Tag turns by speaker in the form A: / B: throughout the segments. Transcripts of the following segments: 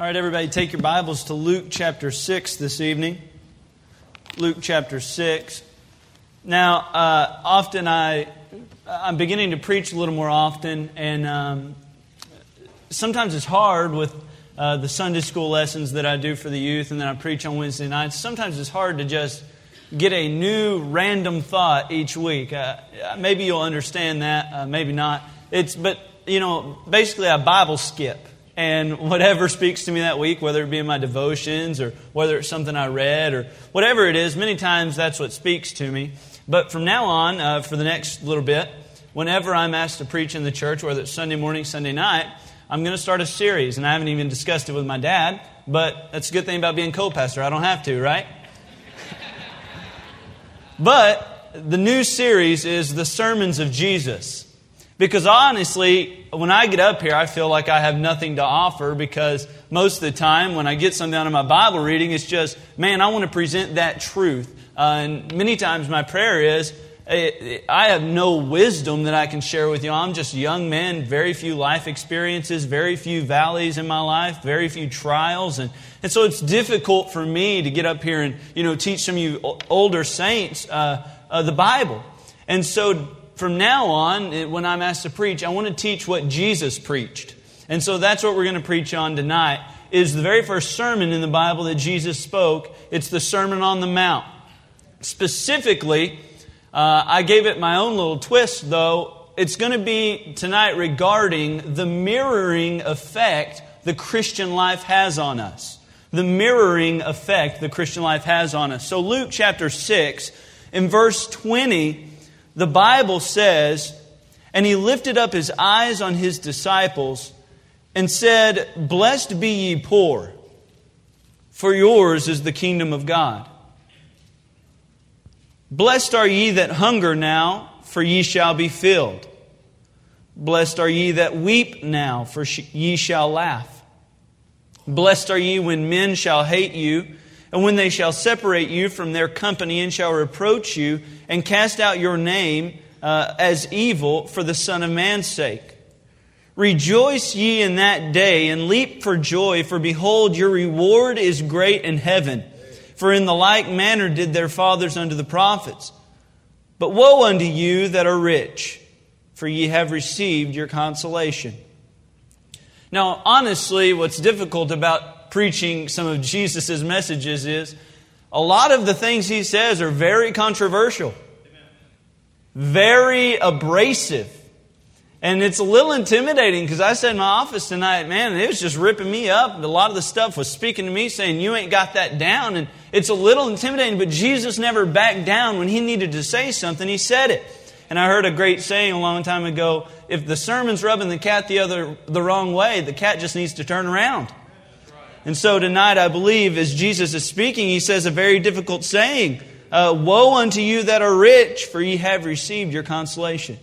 A: All right, everybody, take your Bibles to Luke chapter 6 this evening. Luke chapter 6. Now, uh, often I, I'm beginning to preach a little more often, and um, sometimes it's hard with uh, the Sunday school lessons that I do for the youth and then I preach on Wednesday nights. Sometimes it's hard to just get a new random thought each week. Uh, maybe you'll understand that, uh, maybe not. It's, but, you know, basically a Bible skip and whatever speaks to me that week, whether it be in my devotions or whether it's something I read or whatever it is, many times that's what speaks to me. But from now on, uh, for the next little bit, whenever I'm asked to preach in the church, whether it's Sunday morning, Sunday night, I'm going to start a series. And I haven't even discussed it with my dad, but that's a good thing about being co pastor. I don't have to, right? but the new series is The Sermons of Jesus. Because honestly, when I get up here, I feel like I have nothing to offer because most of the time when I get something out of my Bible reading, it's just, man, I want to present that truth. Uh, and many times my prayer is, I have no wisdom that I can share with you. I'm just a young man, very few life experiences, very few valleys in my life, very few trials. And, and so it's difficult for me to get up here and, you know, teach some of you older saints uh, uh, the Bible. And so from now on, when I'm asked to preach, I want to teach what Jesus preached. And so that's what we're going to preach on tonight is the very first sermon in the Bible that Jesus spoke. It's the Sermon on the Mount. Specifically, uh, I gave it my own little twist, though. It's going to be tonight regarding the mirroring effect the Christian life has on us. The mirroring effect the Christian life has on us. So, Luke chapter 6, in verse 20, the Bible says, And he lifted up his eyes on his disciples and said, Blessed be ye poor, for yours is the kingdom of God. Blessed are ye that hunger now, for ye shall be filled. Blessed are ye that weep now, for ye shall laugh. Blessed are ye when men shall hate you and when they shall separate you from their company and shall reproach you and cast out your name uh, as evil for the Son of Man's sake. Rejoice ye in that day and leap for joy, for behold, your reward is great in heaven. For in the like manner did their fathers unto the prophets. But woe unto you that are rich, for ye have received your consolation. Now, honestly, what's difficult about preaching some of Jesus' messages is a lot of the things he says are very controversial, very abrasive. And it's a little intimidating because I said in my office tonight, man, it was just ripping me up. A lot of the stuff was speaking to me saying, you ain't got that down. And it's a little intimidating, but Jesus never backed down when he needed to say something. He said it. And I heard a great saying a long time ago if the sermon's rubbing the cat the other the wrong way, the cat just needs to turn around. And so tonight, I believe, as Jesus is speaking, he says a very difficult saying uh, Woe unto you that are rich, for ye have received your consolation.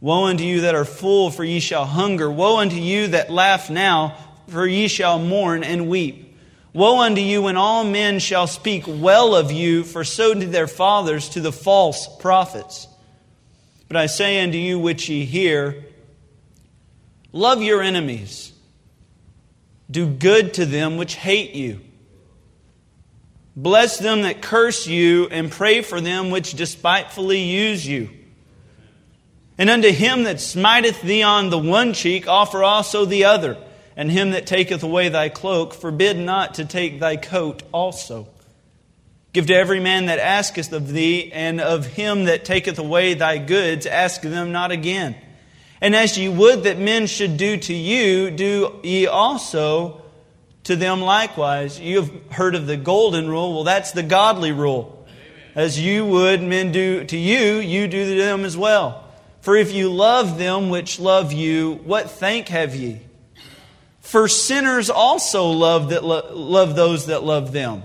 A: Woe unto you that are full, for ye shall hunger. Woe unto you that laugh now, for ye shall mourn and weep. Woe unto you when all men shall speak well of you, for so did their fathers to the false prophets. But I say unto you which ye hear, love your enemies. Do good to them which hate you. Bless them that curse you, and pray for them which despitefully use you. And unto him that smiteth thee on the one cheek, offer also the other. And him that taketh away thy cloak, forbid not to take thy coat also. Give to every man that asketh of thee, and of him that taketh away thy goods, ask them not again. And as ye would that men should do to you, do ye also to them likewise. You have heard of the golden rule. Well, that's the godly rule. As you would men do to you, you do to them as well. For if you love them which love you, what thank have ye? For sinners also love, that lo- love those that love them.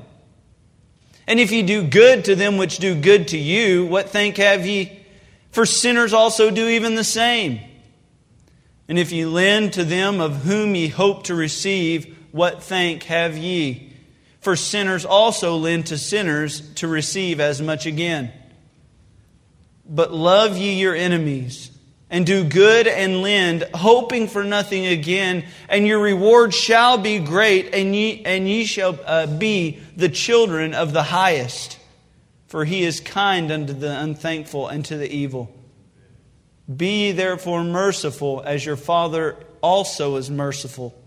A: And if ye do good to them which do good to you, what thank have ye? For sinners also do even the same. And if ye lend to them of whom ye hope to receive, what thank have ye? For sinners also lend to sinners to receive as much again. But love ye your enemies, and do good and lend, hoping for nothing again, and your reward shall be great, and ye, and ye shall uh, be the children of the highest. For he is kind unto the unthankful and to the evil. Be therefore merciful, as your Father also is merciful.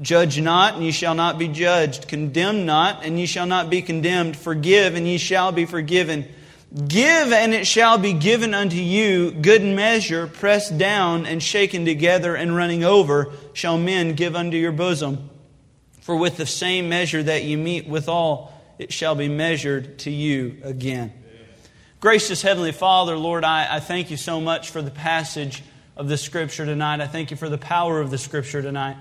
A: Judge not, and ye shall not be judged. Condemn not, and ye shall not be condemned. Forgive, and ye shall be forgiven. Give, and it shall be given unto you good measure, pressed down and shaken together and running over, shall men give unto your bosom. For with the same measure that ye meet withal, it shall be measured to you again. Gracious Heavenly Father, Lord, I, I thank you so much for the passage of the Scripture tonight. I thank you for the power of the Scripture tonight.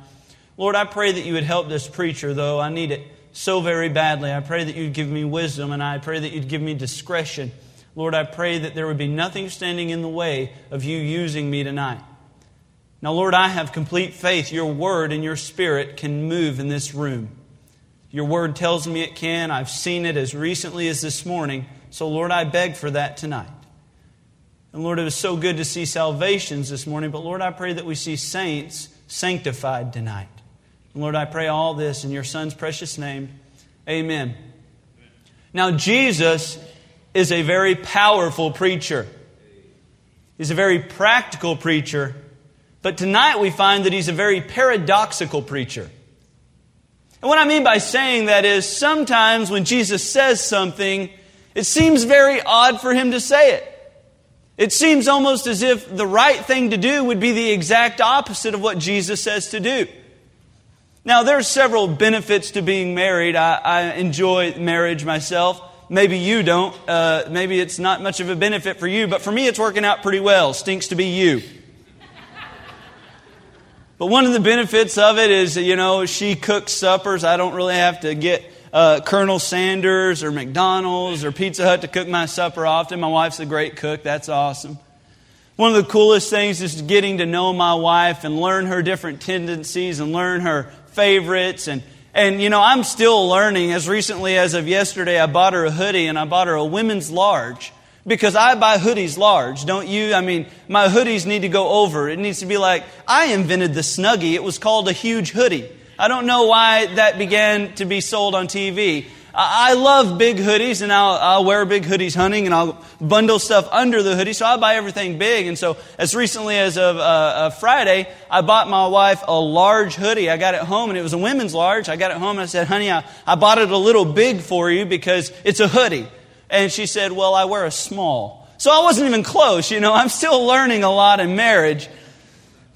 A: Lord, I pray that you would help this preacher, though I need it so very badly. I pray that you'd give me wisdom and I pray that you'd give me discretion. Lord, I pray that there would be nothing standing in the way of you using me tonight. Now, Lord, I have complete faith your word and your spirit can move in this room. Your word tells me it can. I've seen it as recently as this morning. So, Lord, I beg for that tonight. And Lord, it was so good to see salvations this morning, but Lord, I pray that we see saints sanctified tonight. And Lord, I pray all this in your Son's precious name. Amen. Now, Jesus is a very powerful preacher. He's a very practical preacher. But tonight we find that he's a very paradoxical preacher. And what I mean by saying that is sometimes when Jesus says something, it seems very odd for him to say it. It seems almost as if the right thing to do would be the exact opposite of what Jesus says to do. Now, there are several benefits to being married. I, I enjoy marriage myself. Maybe you don't. Uh, maybe it's not much of a benefit for you, but for me, it's working out pretty well. Stinks to be you. But one of the benefits of it is, you know, she cooks suppers. I don't really have to get uh, Colonel Sanders or McDonald's or Pizza Hut to cook my supper often. My wife's a great cook. That's awesome. One of the coolest things is getting to know my wife and learn her different tendencies and learn her favorites and and you know, I'm still learning. As recently as of yesterday, I bought her a hoodie and I bought her a women's large because I buy hoodies large, don't you? I mean, my hoodies need to go over. It needs to be like, I invented the Snuggie. It was called a huge hoodie. I don't know why that began to be sold on TV. I love big hoodies, and I'll, I'll, wear big hoodies hunting, and I'll bundle stuff under the hoodie, so I buy everything big. And so, as recently as of uh, Friday, I bought my wife a large hoodie. I got it home, and it was a women's large. I got it home, and I said, honey, I, I bought it a little big for you because it's a hoodie. And she said, well, I wear a small. So I wasn't even close, you know. I'm still learning a lot in marriage.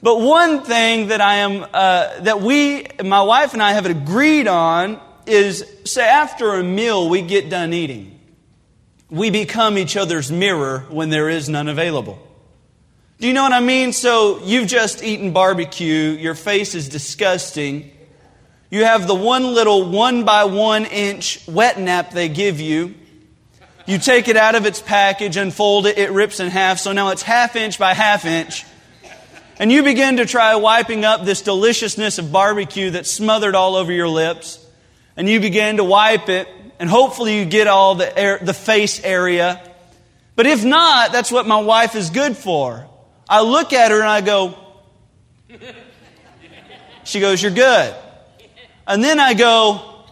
A: But one thing that I am, uh, that we, my wife and I have agreed on is say after a meal we get done eating, we become each other's mirror when there is none available. Do you know what I mean? So you've just eaten barbecue, your face is disgusting. You have the one little one by one inch wet nap they give you. You take it out of its package, unfold it, it rips in half, so now it's half inch by half inch. And you begin to try wiping up this deliciousness of barbecue that's smothered all over your lips and you begin to wipe it, and hopefully you get all the, air, the face area. But if not, that's what my wife is good for. I look at her and I go, she goes, You're good. And then I go,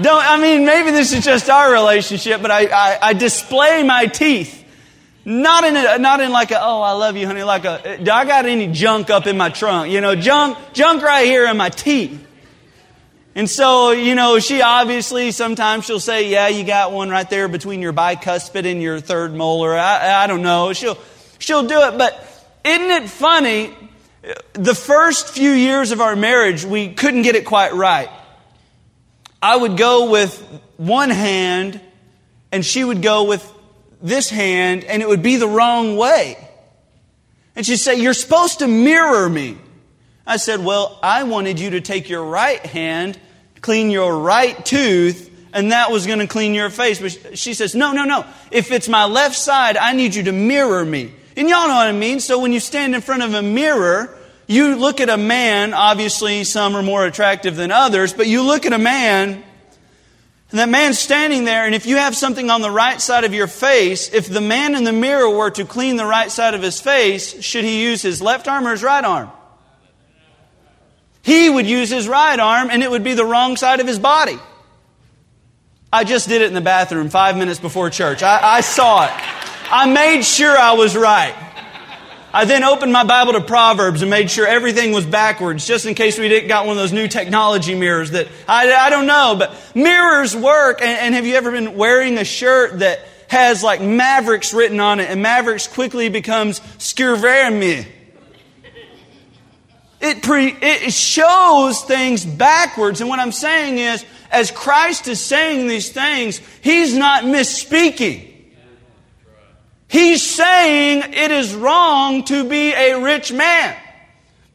A: don't, I mean, maybe this is just our relationship, but I, I, I display my teeth. Not in a, not in like a, oh, I love you, honey, like a, do I got any junk up in my trunk? You know, junk, junk right here in my teeth. And so, you know, she obviously sometimes she'll say, Yeah, you got one right there between your bicuspid and your third molar. I, I don't know. She'll, she'll do it. But isn't it funny? The first few years of our marriage, we couldn't get it quite right. I would go with one hand, and she would go with this hand, and it would be the wrong way. And she'd say, You're supposed to mirror me. I said, Well, I wanted you to take your right hand, clean your right tooth, and that was going to clean your face. But she says, No, no, no. If it's my left side, I need you to mirror me. And y'all know what I mean. So when you stand in front of a mirror, you look at a man, obviously some are more attractive than others, but you look at a man And that man's standing there, and if you have something on the right side of your face, if the man in the mirror were to clean the right side of his face, should he use his left arm or his right arm? He would use his right arm, and it would be the wrong side of his body. I just did it in the bathroom five minutes before church. I, I saw it. I made sure I was right. I then opened my Bible to Proverbs and made sure everything was backwards, just in case we didn't got one of those new technology mirrors that I, I don't know, but mirrors work. And, and have you ever been wearing a shirt that has like Mavericks written on it, and Mavericks quickly becomes Skirvermi? It, pre, it shows things backwards. And what I'm saying is, as Christ is saying these things, He's not misspeaking. He's saying it is wrong to be a rich man.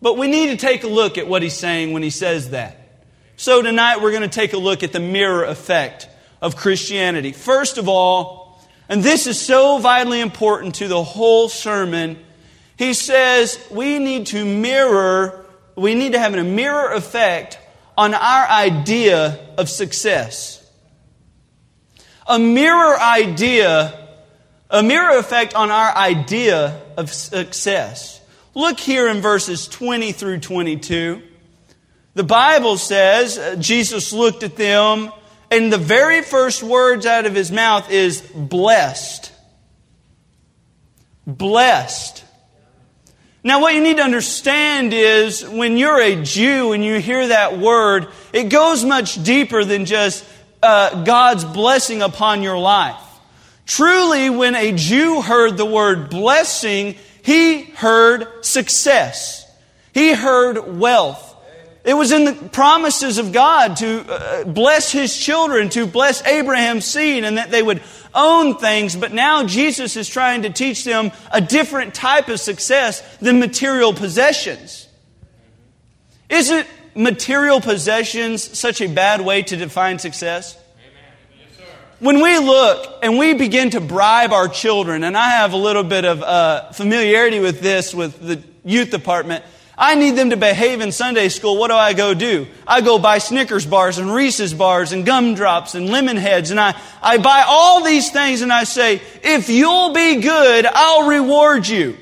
A: But we need to take a look at what he's saying when he says that. So tonight we're going to take a look at the mirror effect of Christianity. First of all, and this is so vitally important to the whole sermon, he says we need to mirror, we need to have a mirror effect on our idea of success. A mirror idea a mirror effect on our idea of success. Look here in verses 20 through 22. The Bible says uh, Jesus looked at them, and the very first words out of his mouth is blessed. Blessed. Now, what you need to understand is when you're a Jew and you hear that word, it goes much deeper than just uh, God's blessing upon your life. Truly, when a Jew heard the word blessing, he heard success. He heard wealth. It was in the promises of God to uh, bless his children, to bless Abraham's seed, and that they would own things. But now Jesus is trying to teach them a different type of success than material possessions. Isn't material possessions such a bad way to define success? When we look and we begin to bribe our children, and I have a little bit of uh, familiarity with this with the youth department, I need them to behave in Sunday school. What do I go do? I go buy Snickers bars and Reese's bars and gumdrops and lemon heads and I, I buy all these things and I say, if you'll be good, I'll reward you.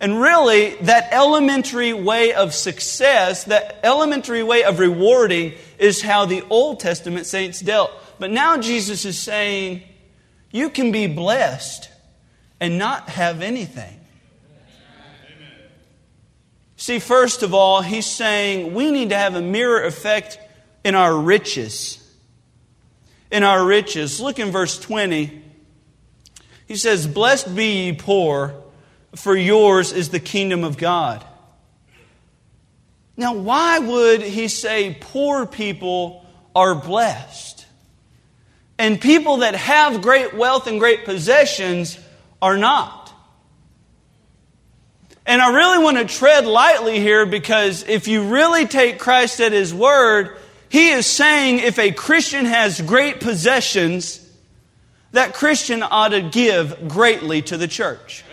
A: And really, that elementary way of success, that elementary way of rewarding is how the Old Testament saints dealt. But now Jesus is saying, you can be blessed and not have anything. See, first of all, he's saying we need to have a mirror effect in our riches. In our riches. Look in verse 20. He says, Blessed be ye poor, for yours is the kingdom of God. Now, why would he say poor people are blessed? And people that have great wealth and great possessions are not. And I really want to tread lightly here because if you really take Christ at His word, He is saying if a Christian has great possessions, that Christian ought to give greatly to the church.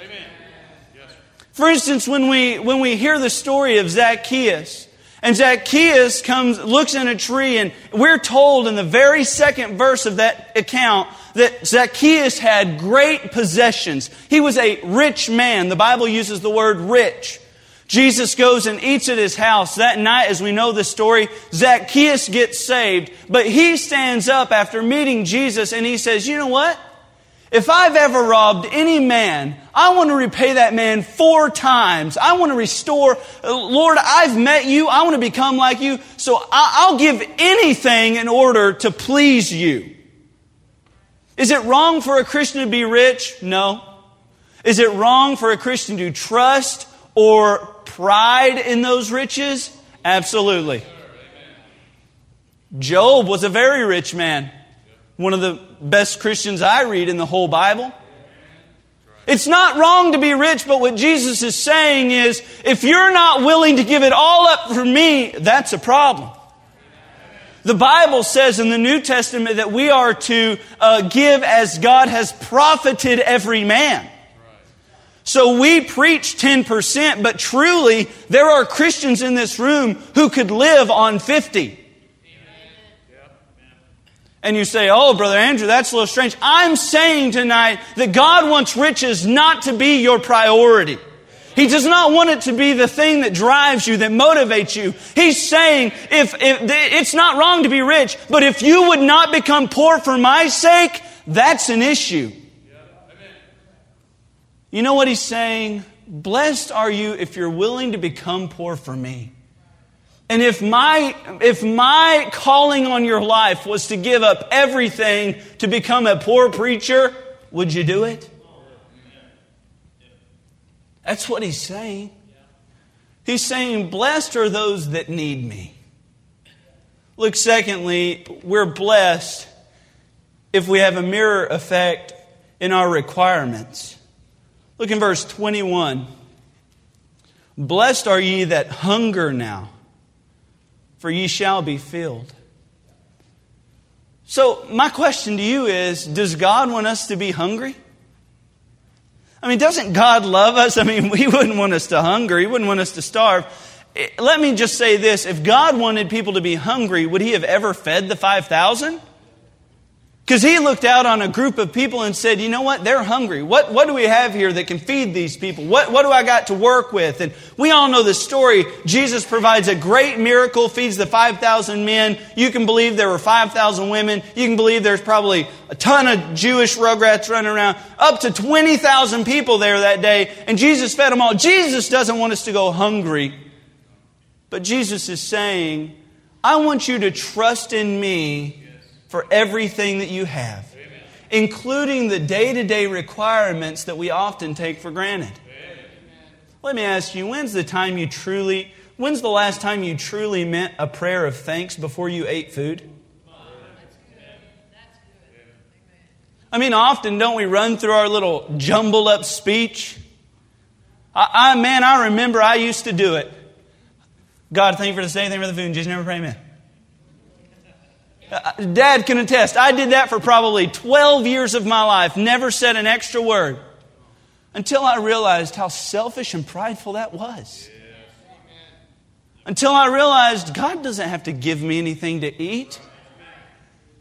A: For instance, when we, when we hear the story of Zacchaeus, and Zacchaeus comes, looks in a tree, and we're told in the very second verse of that account that Zacchaeus had great possessions. He was a rich man. The Bible uses the word rich. Jesus goes and eats at his house. That night, as we know the story, Zacchaeus gets saved, but he stands up after meeting Jesus and he says, You know what? If I've ever robbed any man, I want to repay that man four times. I want to restore. Uh, Lord, I've met you. I want to become like you. So I'll give anything in order to please you. Is it wrong for a Christian to be rich? No. Is it wrong for a Christian to trust or pride in those riches? Absolutely. Job was a very rich man one of the best Christians I read in the whole Bible. It's not wrong to be rich, but what Jesus is saying is if you're not willing to give it all up for me, that's a problem. The Bible says in the New Testament that we are to uh, give as God has profited every man. So we preach 10%, but truly there are Christians in this room who could live on 50. And you say, oh, Brother Andrew, that's a little strange. I'm saying tonight that God wants riches not to be your priority. He does not want it to be the thing that drives you, that motivates you. He's saying, if, if it's not wrong to be rich, but if you would not become poor for my sake, that's an issue. You know what he's saying? Blessed are you if you're willing to become poor for me. And if my, if my calling on your life was to give up everything to become a poor preacher, would you do it? That's what he's saying. He's saying, Blessed are those that need me. Look, secondly, we're blessed if we have a mirror effect in our requirements. Look in verse 21. Blessed are ye that hunger now, for ye shall be filled. So, my question to you is Does God want us to be hungry? I mean, doesn't God love us? I mean, He wouldn't want us to hunger, He wouldn't want us to starve. Eh, let me just say this if God wanted people to be hungry, would He have ever fed the 5,000? Because he looked out on a group of people and said, you know what? They're hungry. What, what do we have here that can feed these people? What, what do I got to work with? And we all know the story. Jesus provides a great miracle, feeds the 5,000 men. You can believe there were 5,000 women. You can believe there's probably a ton of Jewish rugrats running around. Up to 20,000 people there that day. And Jesus fed them all. Jesus doesn't want us to go hungry. But Jesus is saying, I want you to trust in me for everything that you have, Amen. including the day to day requirements that we often take for granted. Amen. Let me ask you, when's the time you truly, when's the last time you truly meant a prayer of thanks before you ate food? I mean, often don't we run through our little jumbled up speech? I, I man, I remember I used to do it. God, thank you for this day, thank you for the food, just never pray amen. Uh, Dad can attest. I did that for probably 12 years of my life, never said an extra word until I realized how selfish and prideful that was. Until I realized God doesn't have to give me anything to eat.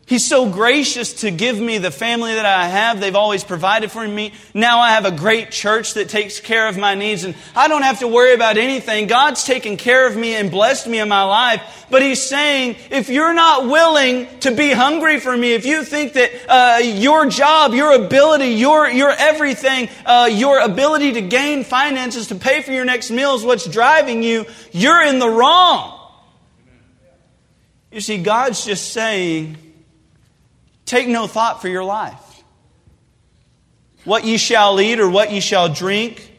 A: He's so gracious to give me the family that I have. They've always provided for me. Now I have a great church that takes care of my needs and I don't have to worry about anything. God's taken care of me and blessed me in my life. But He's saying, if you're not willing to be hungry for me, if you think that uh, your job, your ability, your, your everything, uh, your ability to gain finances to pay for your next meal is what's driving you, you're in the wrong. You see, God's just saying, Take no thought for your life. What ye shall eat or what ye shall drink,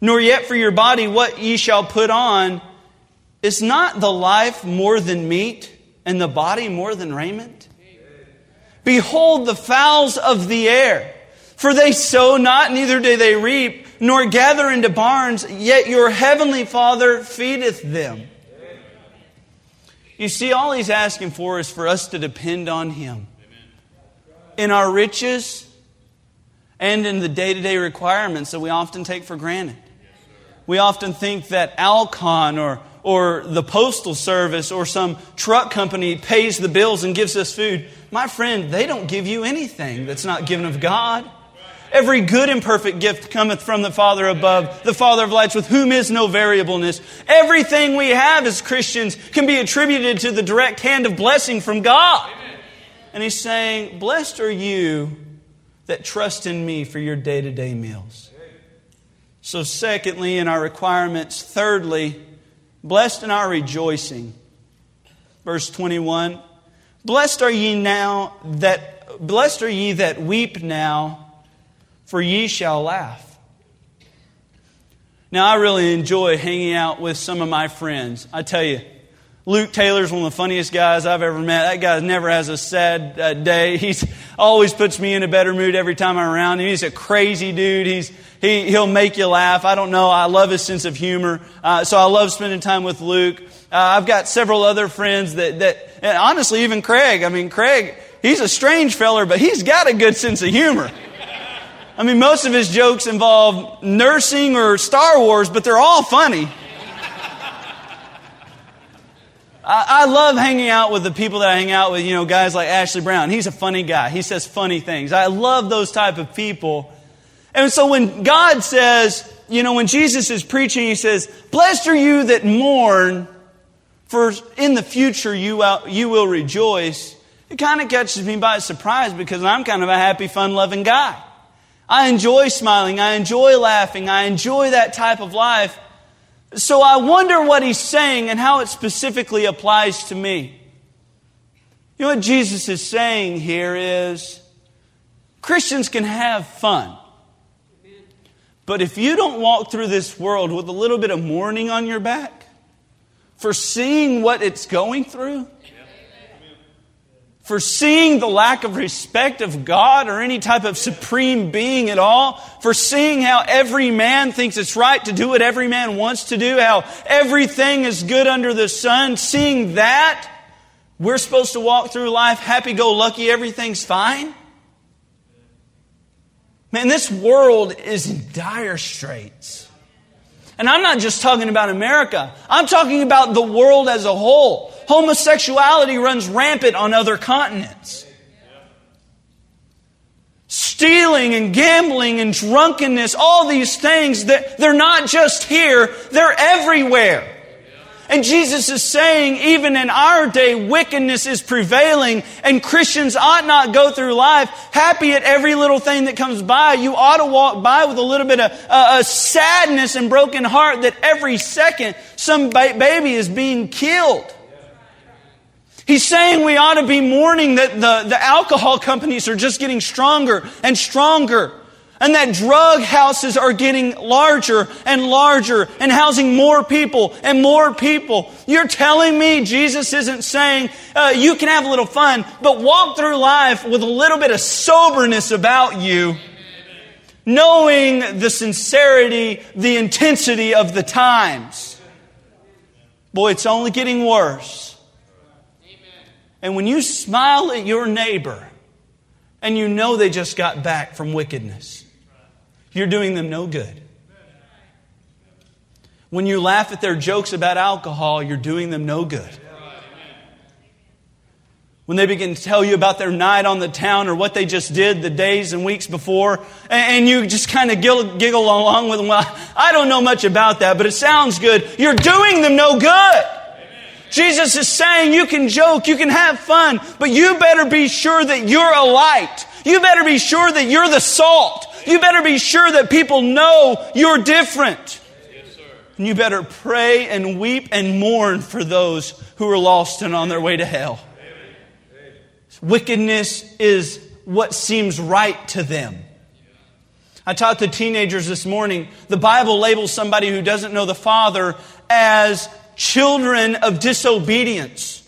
A: nor yet for your body what ye shall put on. Is not the life more than meat, and the body more than raiment? Behold the fowls of the air, for they sow not, neither do they reap, nor gather into barns, yet your heavenly Father feedeth them. You see, all he's asking for is for us to depend on him in our riches and in the day to day requirements that we often take for granted. We often think that Alcon or, or the postal service or some truck company pays the bills and gives us food. My friend, they don't give you anything that's not given of God. Every good and perfect gift cometh from the Father above, the Father of lights, with whom is no variableness. Everything we have as Christians can be attributed to the direct hand of blessing from God. And he's saying, Blessed are you that trust in me for your day to day meals. So, secondly, in our requirements, thirdly, blessed in our rejoicing. Verse 21 Blessed are ye now that blessed are ye that weep now, for ye shall laugh. Now, I really enjoy hanging out with some of my friends. I tell you, Luke Taylor's one of the funniest guys I've ever met. That guy never has a sad uh, day. He's always puts me in a better mood every time I'm around him. He's a crazy dude. He's he he'll make you laugh. I don't know. I love his sense of humor. Uh, so I love spending time with Luke. Uh, I've got several other friends that that and honestly even Craig. I mean Craig. He's a strange feller, but he's got a good sense of humor. I mean, most of his jokes involve nursing or Star Wars, but they're all funny. I, I love hanging out with the people that I hang out with, you know, guys like Ashley Brown. He's a funny guy. He says funny things. I love those type of people. And so when God says, you know, when Jesus is preaching, he says, Blessed are you that mourn, for in the future you, uh, you will rejoice. It kind of catches me by surprise because I'm kind of a happy, fun loving guy. I enjoy smiling. I enjoy laughing. I enjoy that type of life. So I wonder what he's saying and how it specifically applies to me. You know what Jesus is saying here is Christians can have fun. But if you don't walk through this world with a little bit of mourning on your back for seeing what it's going through, for seeing the lack of respect of God or any type of supreme being at all, for seeing how every man thinks it's right to do what every man wants to do, how everything is good under the sun, seeing that, we're supposed to walk through life happy go lucky, everything's fine. Man, this world is in dire straits. And I'm not just talking about America, I'm talking about the world as a whole. Homosexuality runs rampant on other continents. Stealing and gambling and drunkenness, all these things, that they're not just here, they're everywhere. And Jesus is saying, even in our day, wickedness is prevailing, and Christians ought not go through life happy at every little thing that comes by. You ought to walk by with a little bit of uh, a sadness and broken heart that every second some ba- baby is being killed. He's saying we ought to be mourning that the, the alcohol companies are just getting stronger and stronger. And that drug houses are getting larger and larger and housing more people and more people. You're telling me Jesus isn't saying uh, you can have a little fun, but walk through life with a little bit of soberness about you, knowing the sincerity, the intensity of the times. Boy, it's only getting worse. And when you smile at your neighbor and you know they just got back from wickedness, you're doing them no good. When you laugh at their jokes about alcohol, you're doing them no good. When they begin to tell you about their night on the town or what they just did the days and weeks before, and you just kind of giggle along with them, well, I don't know much about that, but it sounds good. You're doing them no good. Jesus is saying you can joke, you can have fun, but you better be sure that you're a light. You better be sure that you're the salt. You better be sure that people know you're different. and you better pray and weep and mourn for those who are lost and on their way to hell. Wickedness is what seems right to them. I taught the teenagers this morning. The Bible labels somebody who doesn't know the Father as children of disobedience.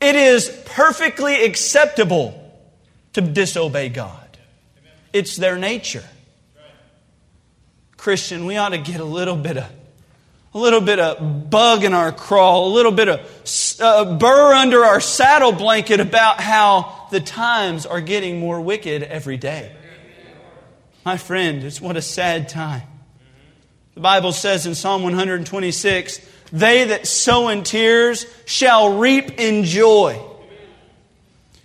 A: It is perfectly acceptable to disobey God. It's their nature. Christian, we ought to get a little bit of a little bit of bug in our crawl, a little bit of uh, burr under our saddle blanket about how the times are getting more wicked every day. My friend, it's what a sad time. The Bible says in Psalm 126, they that sow in tears shall reap in joy.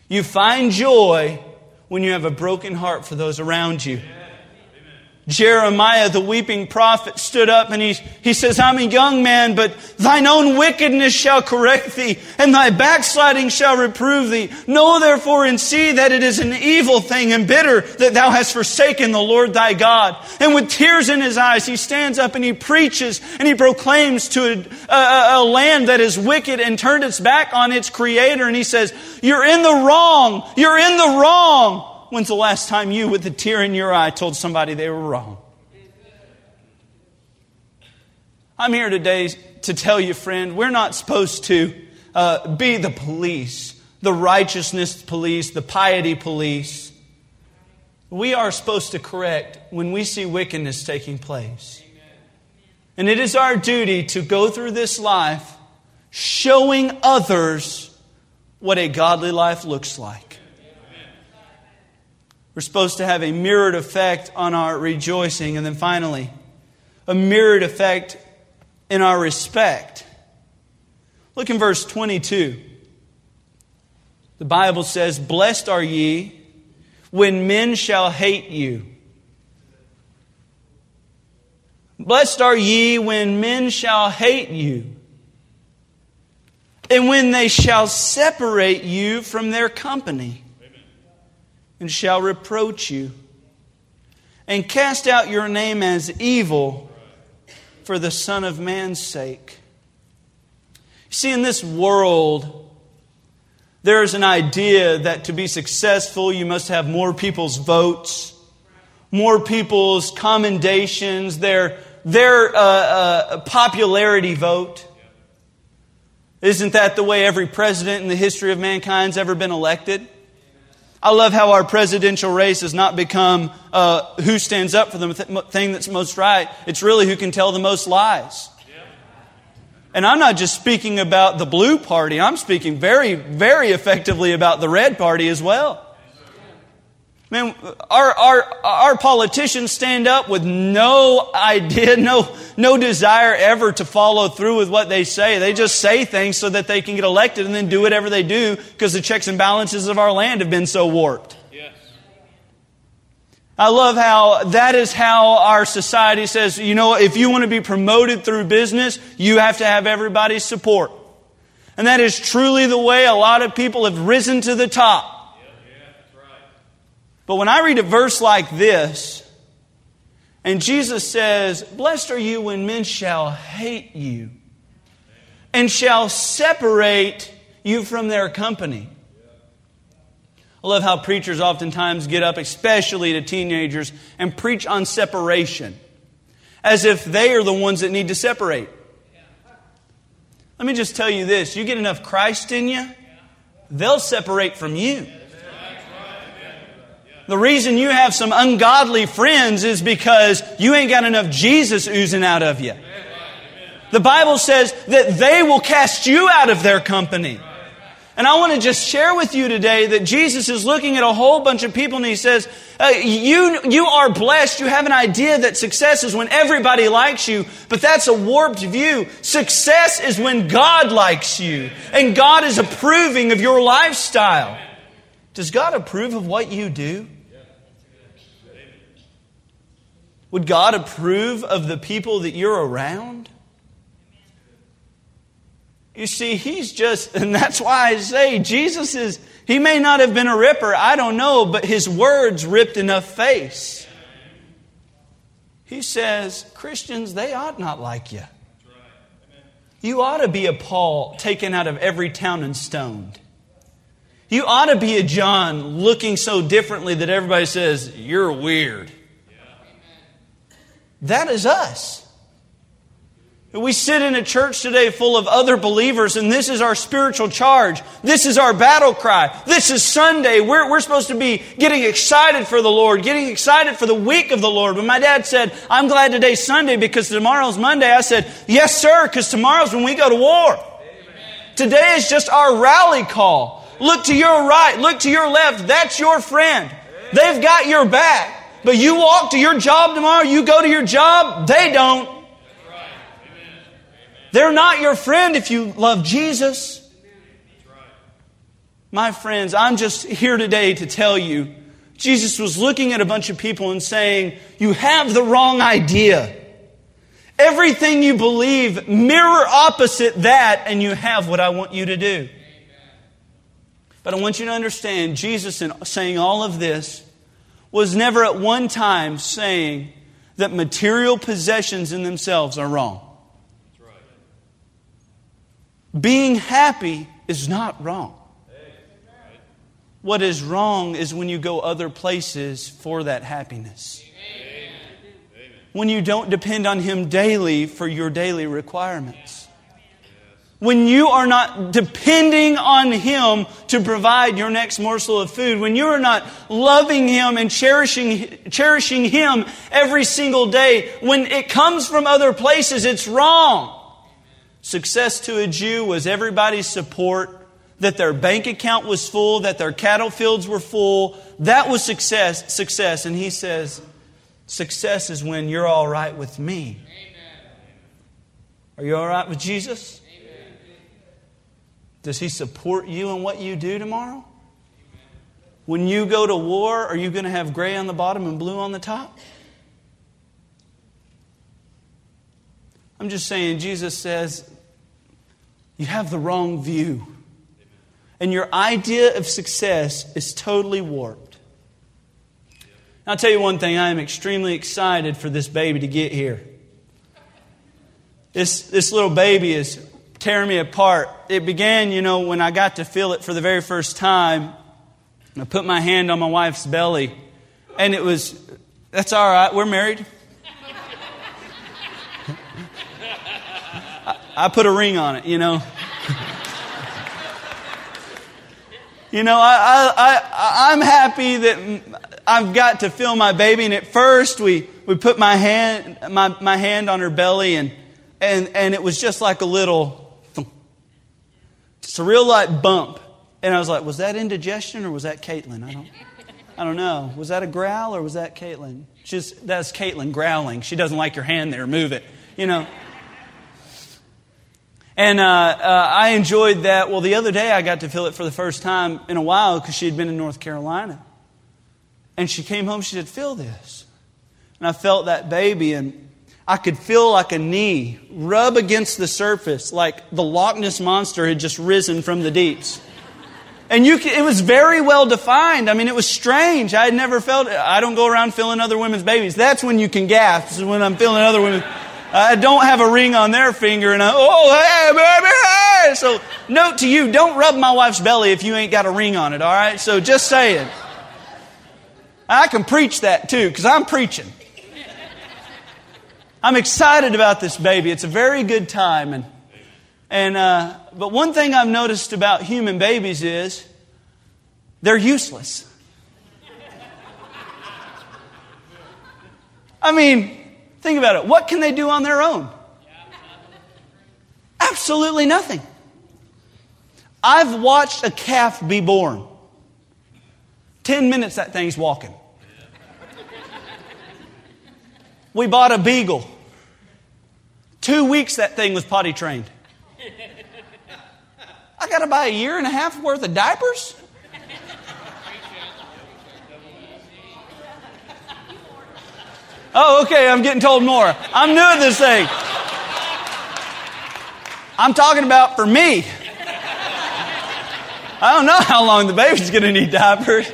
A: You find joy when you have a broken heart for those around you. Jeremiah, the weeping prophet, stood up and he, he says, I'm a young man, but thine own wickedness shall correct thee, and thy backsliding shall reprove thee. Know therefore and see that it is an evil thing and bitter that thou hast forsaken the Lord thy God. And with tears in his eyes, he stands up and he preaches and he proclaims to a, a, a land that is wicked and turned its back on its creator. And he says, You're in the wrong. You're in the wrong. When's the last time you, with a tear in your eye, told somebody they were wrong? I'm here today to tell you, friend, we're not supposed to uh, be the police, the righteousness police, the piety police. We are supposed to correct when we see wickedness taking place. And it is our duty to go through this life showing others what a godly life looks like. We're supposed to have a mirrored effect on our rejoicing. And then finally, a mirrored effect in our respect. Look in verse 22. The Bible says, Blessed are ye when men shall hate you. Blessed are ye when men shall hate you, and when they shall separate you from their company, and shall reproach you, and cast out your name as evil for the Son of Man's sake. See, in this world, there's an idea that to be successful, you must have more people's votes, more people's commendations, their, their uh, uh, popularity vote. Isn't that the way every president in the history of mankind's ever been elected? I love how our presidential race has not become uh, who stands up for the thing that's most right. It's really who can tell the most lies. And I'm not just speaking about the blue party, I'm speaking very, very effectively about the red party as well. Man, our, our, our politicians stand up with no idea, no, no desire ever to follow through with what they say. They just say things so that they can get elected and then do whatever they do because the checks and balances of our land have been so warped. I love how that is how our society says, you know, if you want to be promoted through business, you have to have everybody's support. And that is truly the way a lot of people have risen to the top. But when I read a verse like this, and Jesus says, Blessed are you when men shall hate you and shall separate you from their company. I love how preachers oftentimes get up, especially to teenagers, and preach on separation as if they are the ones that need to separate. Let me just tell you this you get enough Christ in you, they'll separate from you. The reason you have some ungodly friends is because you ain't got enough Jesus oozing out of you. The Bible says that they will cast you out of their company. And I want to just share with you today that Jesus is looking at a whole bunch of people and he says, uh, you, you are blessed. You have an idea that success is when everybody likes you, but that's a warped view. Success is when God likes you and God is approving of your lifestyle. Does God approve of what you do? Would God approve of the people that you're around? You see, he's just, and that's why I say Jesus is, he may not have been a ripper, I don't know, but his words ripped enough face. He says, Christians, they ought not like you. You ought to be a Paul taken out of every town and stoned. You ought to be a John looking so differently that everybody says, You're weird. That is us. We sit in a church today full of other believers, and this is our spiritual charge. This is our battle cry. This is Sunday. We're, we're supposed to be getting excited for the Lord, getting excited for the week of the Lord. When my dad said, I'm glad today's Sunday because tomorrow's Monday, I said, Yes, sir, because tomorrow's when we go to war. Amen. Today is just our rally call. Look to your right, look to your left. That's your friend. They've got your back. But you walk to your job tomorrow, you go to your job, they don't. They're not your friend if you love Jesus. My friends, I'm just here today to tell you Jesus was looking at a bunch of people and saying, You have the wrong idea. Everything you believe, mirror opposite that, and you have what I want you to do. But I want you to understand Jesus, in saying all of this, was never at one time saying that material possessions in themselves are wrong. Being happy is not wrong. What is wrong is when you go other places for that happiness. When you don't depend on Him daily for your daily requirements. When you are not depending on Him to provide your next morsel of food. When you are not loving Him and cherishing, cherishing Him every single day. When it comes from other places, it's wrong. Success to a Jew was everybody's support, that their bank account was full, that their cattle fields were full. That was success, success. And he says, success is when you're all right with me. Amen. Are you all right with Jesus? Does He support you in what you do tomorrow? When you go to war, are you going to have gray on the bottom and blue on the top? I'm just saying, Jesus says, you have the wrong view. And your idea of success is totally warped. I'll tell you one thing I am extremely excited for this baby to get here. This, this little baby is tearing me apart. It began, you know, when I got to feel it for the very first time I put my hand on my wife's belly, and it was, that's all right, we're married. I, I put a ring on it, you know. you know, I, I, I, I'm happy that I've got to feel my baby, and at first we, we put my hand, my, my hand on her belly, and, and, and it was just like a little, a real light bump. And I was like, was that indigestion or was that Caitlin? I don't, I don't know. Was that a growl or was that Caitlin? She's, that's Caitlin growling. She doesn't like your hand there. Move it. You know. And uh, uh, I enjoyed that. Well, the other day I got to feel it for the first time in a while because she had been in North Carolina. And she came home, she said, Feel this. And I felt that baby, and I could feel like a knee rub against the surface, like the Loch Ness monster had just risen from the deeps. And you, it was very well defined. I mean, it was strange. I had never felt it. I don't go around feeling other women's babies. That's when you can gasp. This is when I'm feeling other women. I don't have a ring on their finger and I, oh, hey, baby, hey. So note to you, don't rub my wife's belly if you ain't got a ring on it, all right? So just saying. I can preach that too, because I'm preaching. I'm excited about this baby. It's a very good time. And and, uh, but one thing I've noticed about human babies is they're useless. I mean, think about it. What can they do on their own? Absolutely nothing. I've watched a calf be born. Ten minutes that thing's walking. We bought a beagle. Two weeks that thing was potty trained. I got to buy a year and a half worth of diapers? Oh, okay, I'm getting told more. I'm new at this thing. I'm talking about for me. I don't know how long the baby's going to need diapers.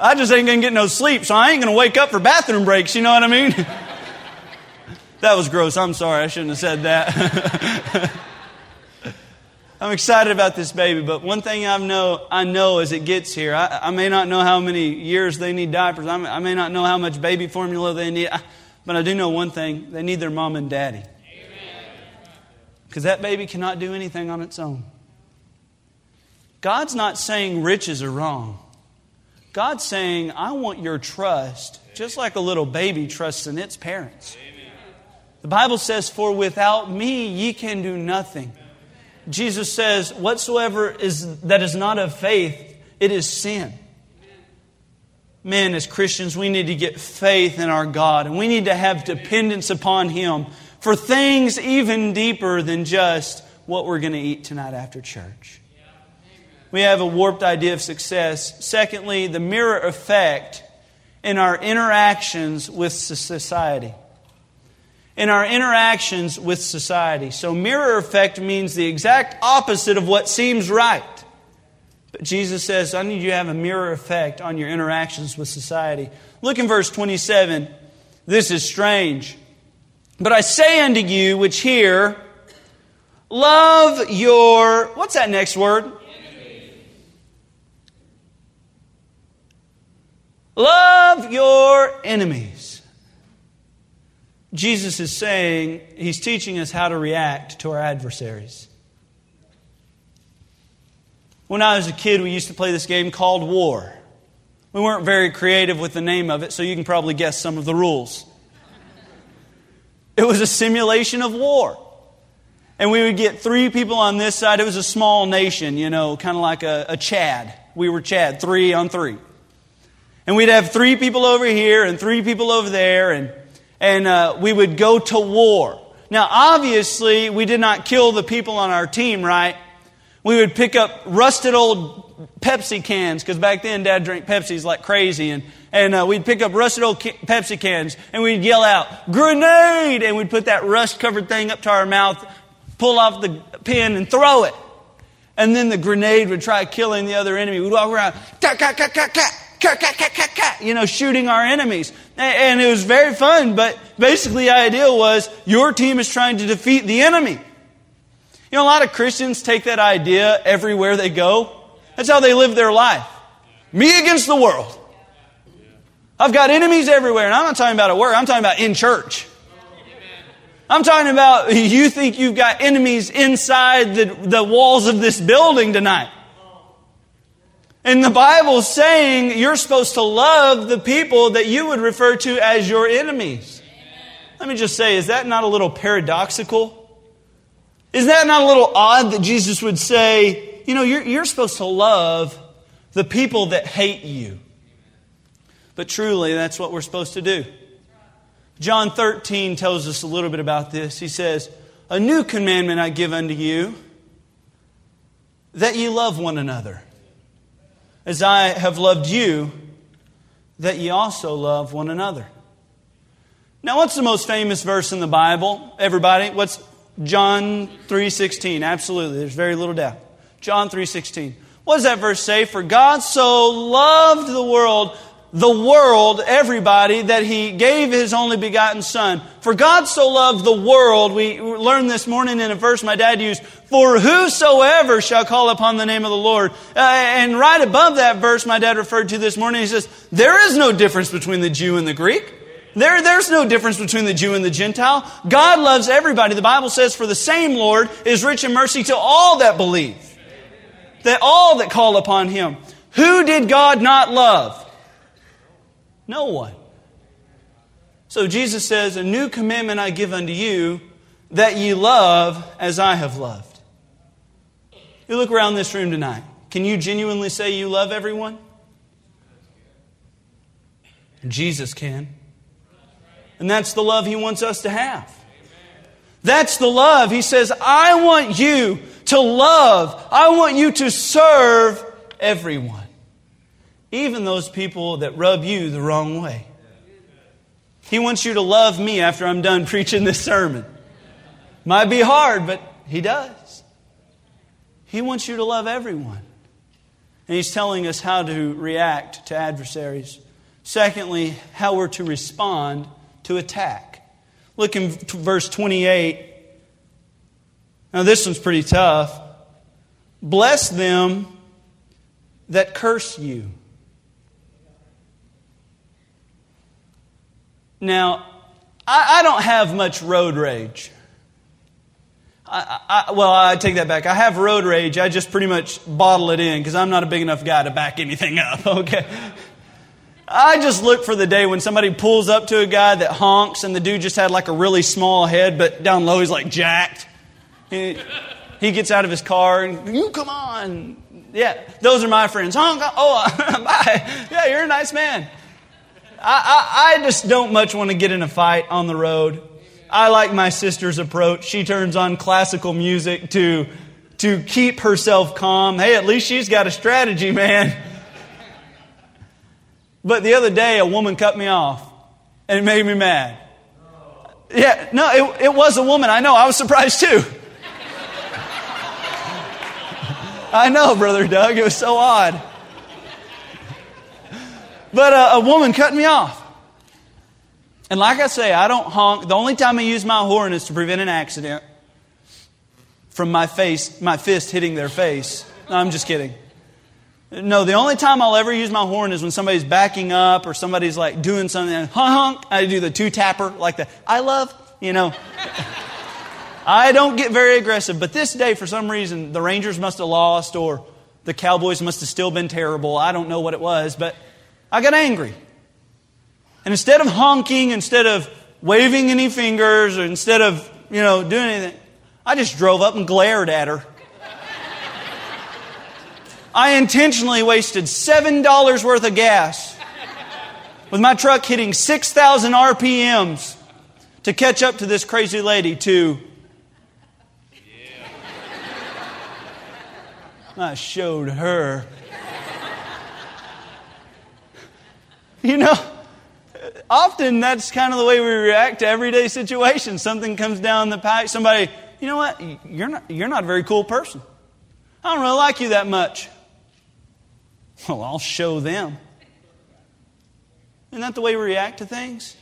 A: I just ain't going to get no sleep, so I ain't going to wake up for bathroom breaks, you know what I mean? that was gross. I'm sorry. I shouldn't have said that. I'm excited about this baby, but one thing I know, I know as it gets here, I, I may not know how many years they need diapers. I may, I may, not know how much baby formula they need, but I do know one thing they need their mom and daddy. Because that baby cannot do anything on its own. God's not saying riches are wrong. God's saying, I want your trust, just like a little baby trusts in its parents. The Bible says, For without me ye can do nothing. Jesus says, Whatsoever is that is not of faith, it is sin. Men, as Christians, we need to get faith in our God and we need to have dependence upon Him for things even deeper than just what we're going to eat tonight after church. We have a warped idea of success. Secondly, the mirror effect in our interactions with society in our interactions with society. So, mirror effect means the exact opposite of what seems right. But Jesus says, I need you to have a mirror effect on your interactions with society. Look in verse 27. This is strange. But I say unto you, which hear, love your, what's that next word? Love your enemies. Jesus is saying, He's teaching us how to react to our adversaries. When I was a kid, we used to play this game called War. We weren't very creative with the name of it, so you can probably guess some of the rules. It was a simulation of war. And we would get three people on this side. It was a small nation, you know, kind of like a, a Chad. We were Chad, three on three. And we'd have three people over here and three people over there. And and uh, we would go to war. Now, obviously, we did not kill the people on our team, right? We would pick up rusted old Pepsi cans, because back then Dad drank Pepsis like crazy, and, and uh, we'd pick up rusted old Pepsi cans, and we'd yell out, grenade! And we'd put that rust covered thing up to our mouth, pull off the pin, and throw it. And then the grenade would try killing the other enemy. We'd walk around, cat, cat, cat, cat, cat, you know, shooting our enemies. And it was very fun, but basically the idea was your team is trying to defeat the enemy. You know, a lot of Christians take that idea everywhere they go. That's how they live their life. Me against the world. I've got enemies everywhere, and I'm not talking about at work, I'm talking about in church. I'm talking about you think you've got enemies inside the, the walls of this building tonight. And the Bible's saying you're supposed to love the people that you would refer to as your enemies. Let me just say, is that not a little paradoxical? Is that not a little odd that Jesus would say, you know, you're, you're supposed to love the people that hate you? But truly, that's what we're supposed to do. John 13 tells us a little bit about this. He says, A new commandment I give unto you, that ye love one another. As I have loved you, that ye also love one another. Now, what's the most famous verse in the Bible? Everybody, what's John 3:16. Absolutely. There's very little doubt. John 3:16. What does that verse say? For God so loved the world, the world, everybody, that he gave his only begotten son. For God so loved the world, we learned this morning in a verse my dad used, for whosoever shall call upon the name of the Lord. Uh, and right above that verse my dad referred to this morning, he says, there is no difference between the Jew and the Greek. There, there's no difference between the Jew and the Gentile. God loves everybody. The Bible says, For the same Lord is rich in mercy to all that believe, that all that call upon him. Who did God not love? No one. So Jesus says, A new commandment I give unto you, that ye love as I have loved. You look around this room tonight. Can you genuinely say you love everyone? Jesus can. And that's the love He wants us to have. That's the love. He says, I want you to love. I want you to serve everyone. Even those people that rub you the wrong way. He wants you to love me after I'm done preaching this sermon. Might be hard, but He does. He wants you to love everyone. And He's telling us how to react to adversaries. Secondly, how we're to respond to attack. Look in verse 28. Now, this one's pretty tough. Bless them that curse you. Now, I, I don't have much road rage. I, I, well, I take that back. I have road rage. I just pretty much bottle it in because I'm not a big enough guy to back anything up, okay? I just look for the day when somebody pulls up to a guy that honks and the dude just had like a really small head, but down low he's like jacked. He, he gets out of his car and, you come on. Yeah, those are my friends. Honk, oh, bye. Yeah, you're a nice man. I, I, just don't much want to get in a fight on the road. I like my sister's approach. She turns on classical music to, to keep herself calm. Hey, at least she's got a strategy, man. But the other day, a woman cut me off, and it made me mad. Yeah, no, it, it was a woman. I know. I was surprised too. I know, Brother Doug. It was so odd. But uh, a woman cut me off. And like I say, I don't honk. The only time I use my horn is to prevent an accident from my face, my fist hitting their face. No, I'm just kidding. No, the only time I'll ever use my horn is when somebody's backing up or somebody's like doing something. Honk, honk. I do the two tapper like the I love, you know. I don't get very aggressive, but this day, for some reason, the Rangers must have lost or the Cowboys must have still been terrible. I don't know what it was, but I got angry. And instead of honking, instead of waving any fingers, or instead of, you know, doing anything, I just drove up and glared at her. I intentionally wasted $7 worth of gas with my truck hitting 6,000 RPMs to catch up to this crazy lady to I showed her. you know, often that's kind of the way we react to everyday situations. Something comes down the pipe, somebody, you know what, you're not, you're not a very cool person. I don't really like you that much. Well, I'll show them. Isn't that the way we react to things?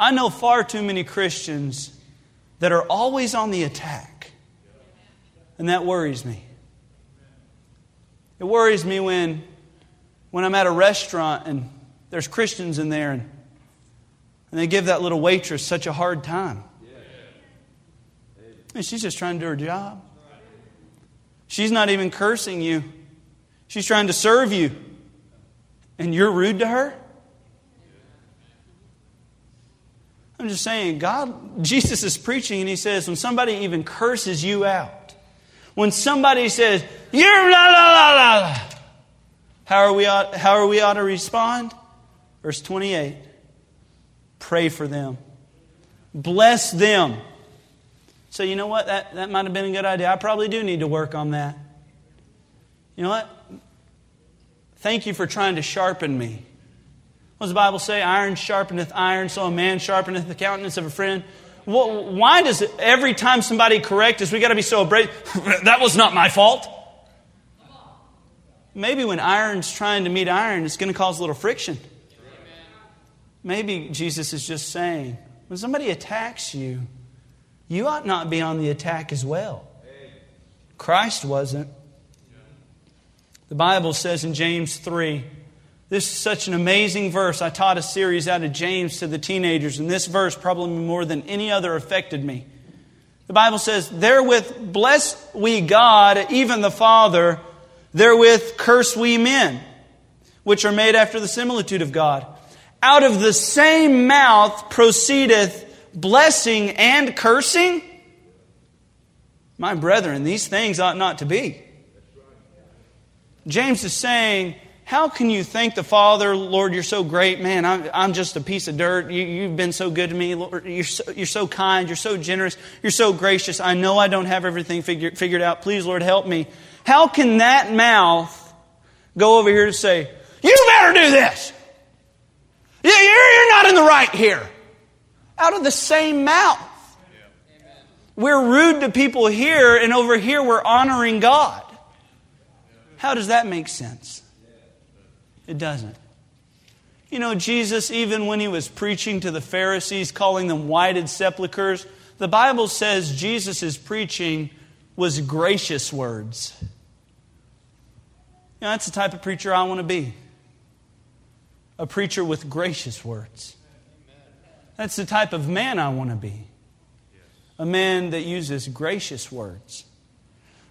A: I know far too many Christians that are always on the attack. And that worries me. It worries me when, when I'm at a restaurant and there's Christians in there and, and they give that little waitress such a hard time. And she's just trying to do her job. She's not even cursing you, she's trying to serve you. And you're rude to her? I'm just saying, God, Jesus is preaching and he says, when somebody even curses you out, when somebody says, you're la la la la la, how are we how are we ought to respond? Verse 28 Pray for them, bless them. So, you know what? That, that might have been a good idea. I probably do need to work on that. You know what? Thank you for trying to sharpen me. What does the Bible say? Iron sharpeneth iron, so a man sharpeneth the countenance of a friend. Well, why does it, every time somebody corrects us, we got to be so brave? that was not my fault. Maybe when iron's trying to meet iron, it's going to cause a little friction. Maybe Jesus is just saying, when somebody attacks you, you ought not be on the attack as well. Christ wasn't. The Bible says in James 3 this is such an amazing verse. I taught a series out of James to the teenagers, and this verse, probably more than any other, affected me. The Bible says, Therewith bless we God, even the Father, therewith curse we men, which are made after the similitude of God. Out of the same mouth proceedeth blessing and cursing. My brethren, these things ought not to be. James is saying, how can you thank the Father, Lord, you're so great, man, I'm, I'm just a piece of dirt. You, have been so good to me, Lord, you're so, you're so kind, you're so generous, you're so gracious. I know I don't have everything figured, figured out. Please, Lord, help me. How can that mouth go over here to say, you better do this? You're, you're not in the right here. Out of the same mouth. We're rude to people here, and over here we're honoring God. How does that make sense? It doesn't. You know, Jesus, even when he was preaching to the Pharisees, calling them whited sepulchres, the Bible says Jesus' is preaching was gracious words. You know, that's the type of preacher I want to be a preacher with gracious words. That's the type of man I want to be a man that uses gracious words.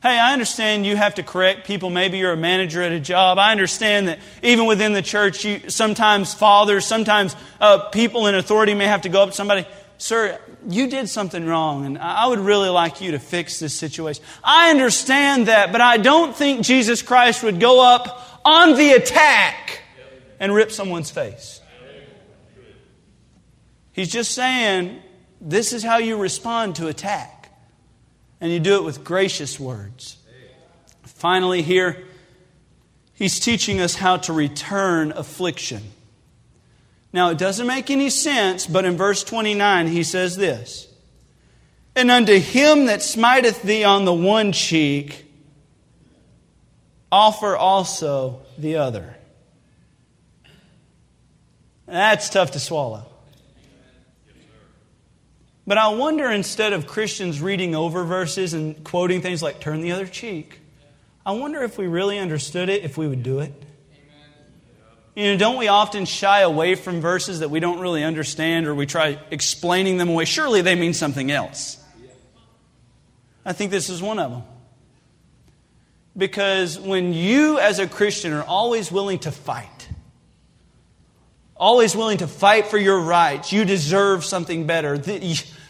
A: Hey, I understand you have to correct people. Maybe you're a manager at a job. I understand that even within the church, you, sometimes fathers, sometimes uh, people in authority may have to go up to somebody, Sir, you did something wrong, and I would really like you to fix this situation. I understand that, but I don't think Jesus Christ would go up on the attack and rip someone's face. He's just saying, this is how you respond to attack and you do it with gracious words. Finally, here, he's teaching us how to return affliction. Now, it doesn't make any sense, but in verse 29, he says this And unto him that smiteth thee on the one cheek, offer also the other. That's tough to swallow. But I wonder instead of Christians reading over verses and quoting things like turn the other cheek, I wonder if we really understood it, if we would do it. You know, don't we often shy away from verses that we don't really understand or we try explaining them away? Surely they mean something else. I think this is one of them. Because when you, as a Christian, are always willing to fight, always willing to fight for your rights, you deserve something better.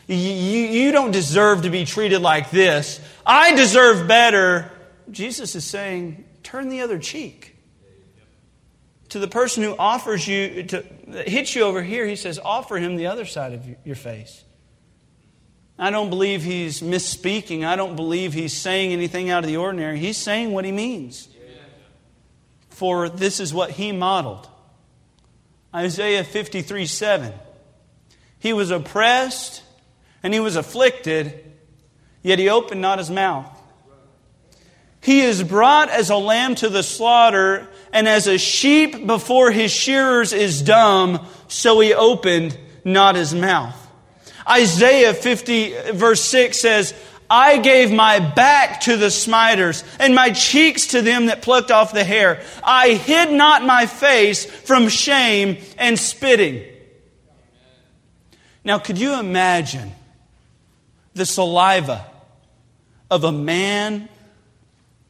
A: You, don't deserve to be treated like this. I deserve better. Jesus is saying, turn the other cheek. To the person who offers you, to hits you over here, he says, offer him the other side of your face. I don't believe he's misspeaking. I don't believe he's saying anything out of the ordinary. He's saying what he means. For this is what he modeled. Isaiah 53 7. He was oppressed and he was afflicted, yet he opened not his mouth. He is brought as a lamb to the slaughter, and as a sheep before his shearers is dumb, so he opened not his mouth. Isaiah 50, verse 6 says, I gave my back to the smiters, and my cheeks to them that plucked off the hair. I hid not my face from shame and spitting. Now, could you imagine the saliva of a man,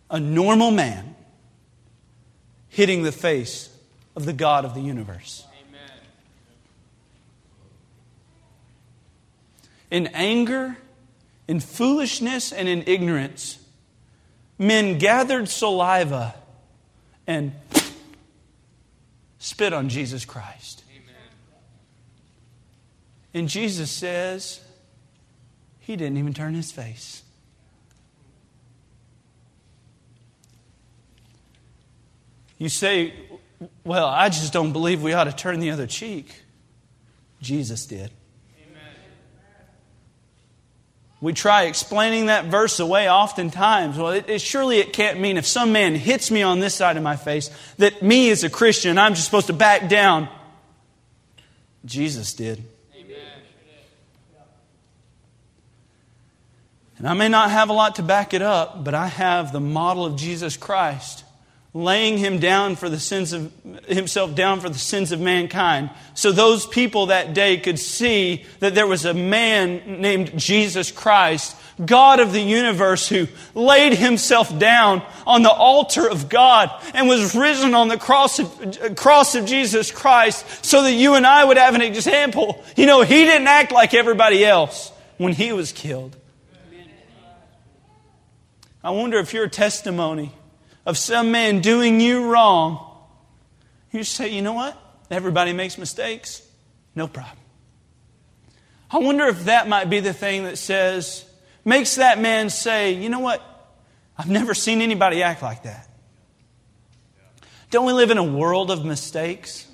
A: a normal man, hitting the face of the God of the universe? in anger, in foolishness, and in ignorance, men gathered saliva and spit on Jesus Christ. Amen. And Jesus says, He didn't even turn his face. You say, Well, I just don't believe we ought to turn the other cheek. Jesus did. We try explaining that verse away oftentimes. Well, it, it, surely it can't mean if some man hits me on this side of my face that me as a Christian, I'm just supposed to back down. Jesus did. Amen. And I may not have a lot to back it up, but I have the model of Jesus Christ laying him down for the sins of himself down for the sins of mankind so those people that day could see that there was a man named Jesus Christ God of the universe who laid himself down on the altar of God and was risen on the cross of, cross of Jesus Christ so that you and I would have an example. You know, he didn't act like everybody else when he was killed. I wonder if your testimony of some man doing you wrong, you say, you know what? Everybody makes mistakes. No problem. I wonder if that might be the thing that says, makes that man say, you know what? I've never seen anybody act like that. Don't we live in a world of mistakes?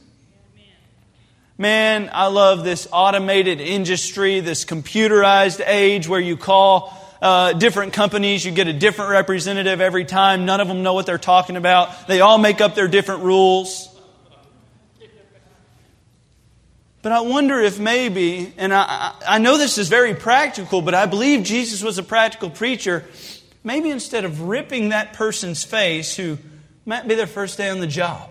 A: Man, I love this automated industry, this computerized age where you call uh, different companies. You get a different representative every time. None of them know what they're talking about. They all make up their different rules. But I wonder if maybe, and I, I know this is very practical, but I believe Jesus was a practical preacher. Maybe instead of ripping that person's face who might be their first day on the job,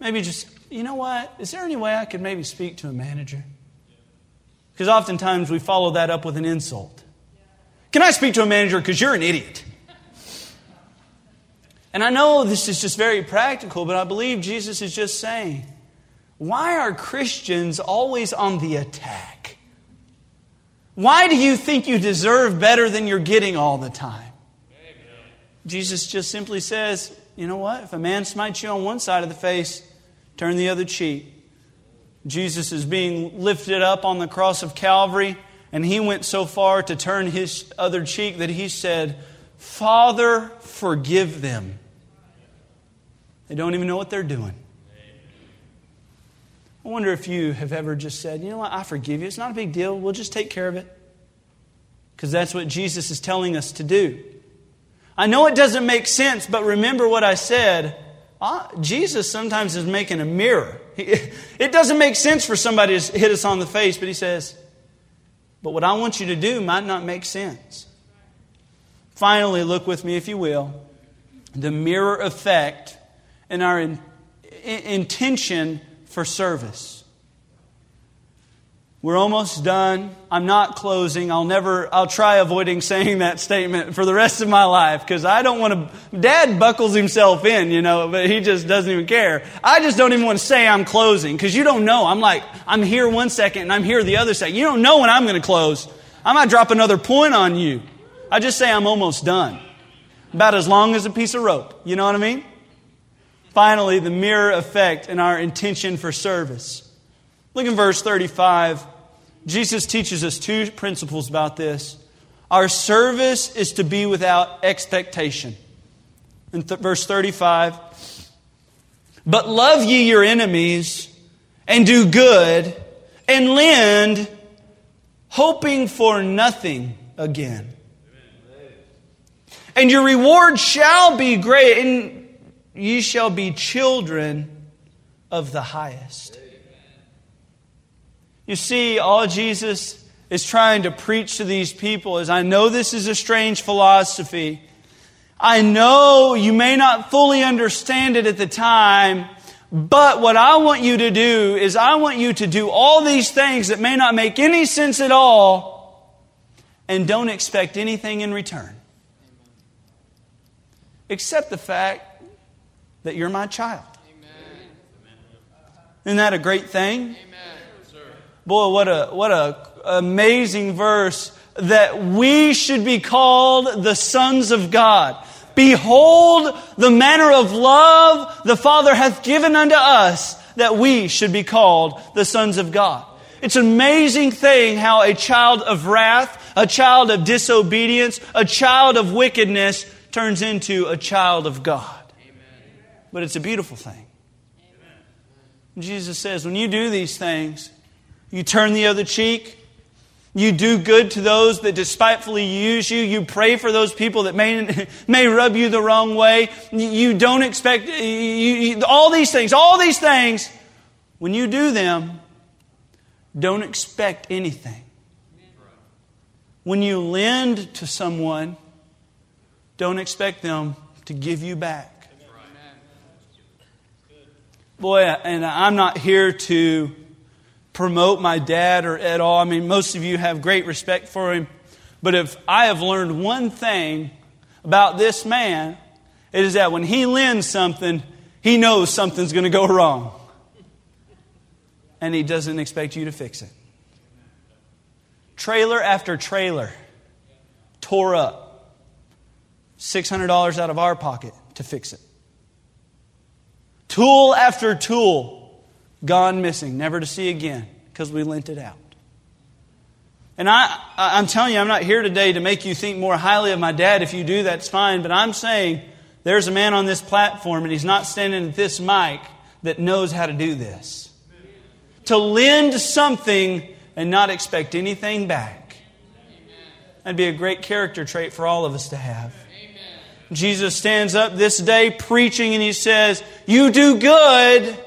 A: maybe just, you know what? Is there any way I could maybe speak to a manager? Because oftentimes we follow that up with an insult. Can I speak to a manager because you're an idiot? And I know this is just very practical, but I believe Jesus is just saying, why are Christians always on the attack? Why do you think you deserve better than you're getting all the time? Jesus just simply says, you know what? If a man smites you on one side of the face, turn the other cheek. Jesus is being lifted up on the cross of Calvary. And he went so far to turn his other cheek that he said, Father, forgive them. They don't even know what they're doing. I wonder if you have ever just said, you know what, I forgive you. It's not a big deal. We'll just take care of it. Because that's what Jesus is telling us to do. I know it doesn't make sense, but remember what I said. Ah, Jesus sometimes is making a mirror. It doesn't make sense for somebody to hit us on the face, but he says, but what I want you to do might not make sense. Finally, look with me, if you will, the mirror effect and our in, in, intention for service. We're almost done. I'm not closing. I'll never, I'll try avoiding saying that statement for the rest of my life because I don't want to, dad buckles himself in, you know, but he just doesn't even care. I just don't even want to say I'm closing because you don't know. I'm like, I'm here one second and I'm here the other second. You don't know when I'm going to close. I might drop another point on you. I just say I'm almost done. About as long as a piece of rope. You know what I mean? Finally, the mirror effect and our intention for service. Look in verse 35. Jesus teaches us two principles about this. Our service is to be without expectation. In th- verse 35, but love ye your enemies and do good and lend, hoping for nothing again. And your reward shall be great, and ye shall be children of the highest. You see, all Jesus is trying to preach to these people is I know this is a strange philosophy. I know you may not fully understand it at the time, but what I want you to do is I want you to do all these things that may not make any sense at all and don't expect anything in return. Except the fact that you're my child. Isn't that a great thing? Boy, what a what a amazing verse that we should be called the sons of God. Behold the manner of love the Father hath given unto us that we should be called the sons of God. It's an amazing thing how a child of wrath, a child of disobedience, a child of wickedness turns into a child of God. Amen. But it's a beautiful thing. Jesus says, when you do these things, you turn the other cheek. You do good to those that despitefully use you. You pray for those people that may, may rub you the wrong way. You don't expect, you, you, all these things, all these things, when you do them, don't expect anything. When you lend to someone, don't expect them to give you back. Boy, and I'm not here to promote my dad or at all. I mean, most of you have great respect for him. But if I have learned one thing about this man, it is that when he lends something, he knows something's going to go wrong. And he doesn't expect you to fix it. Trailer after trailer tore up. $600 out of our pocket to fix it. Tool after tool gone missing, never to see again, because we lent it out. And I, I'm telling you, I'm not here today to make you think more highly of my dad. If you do, that's fine. But I'm saying there's a man on this platform, and he's not standing at this mic, that knows how to do this. To lend something and not expect anything back. That'd be a great character trait for all of us to have. Jesus stands up this day preaching and he says, You do good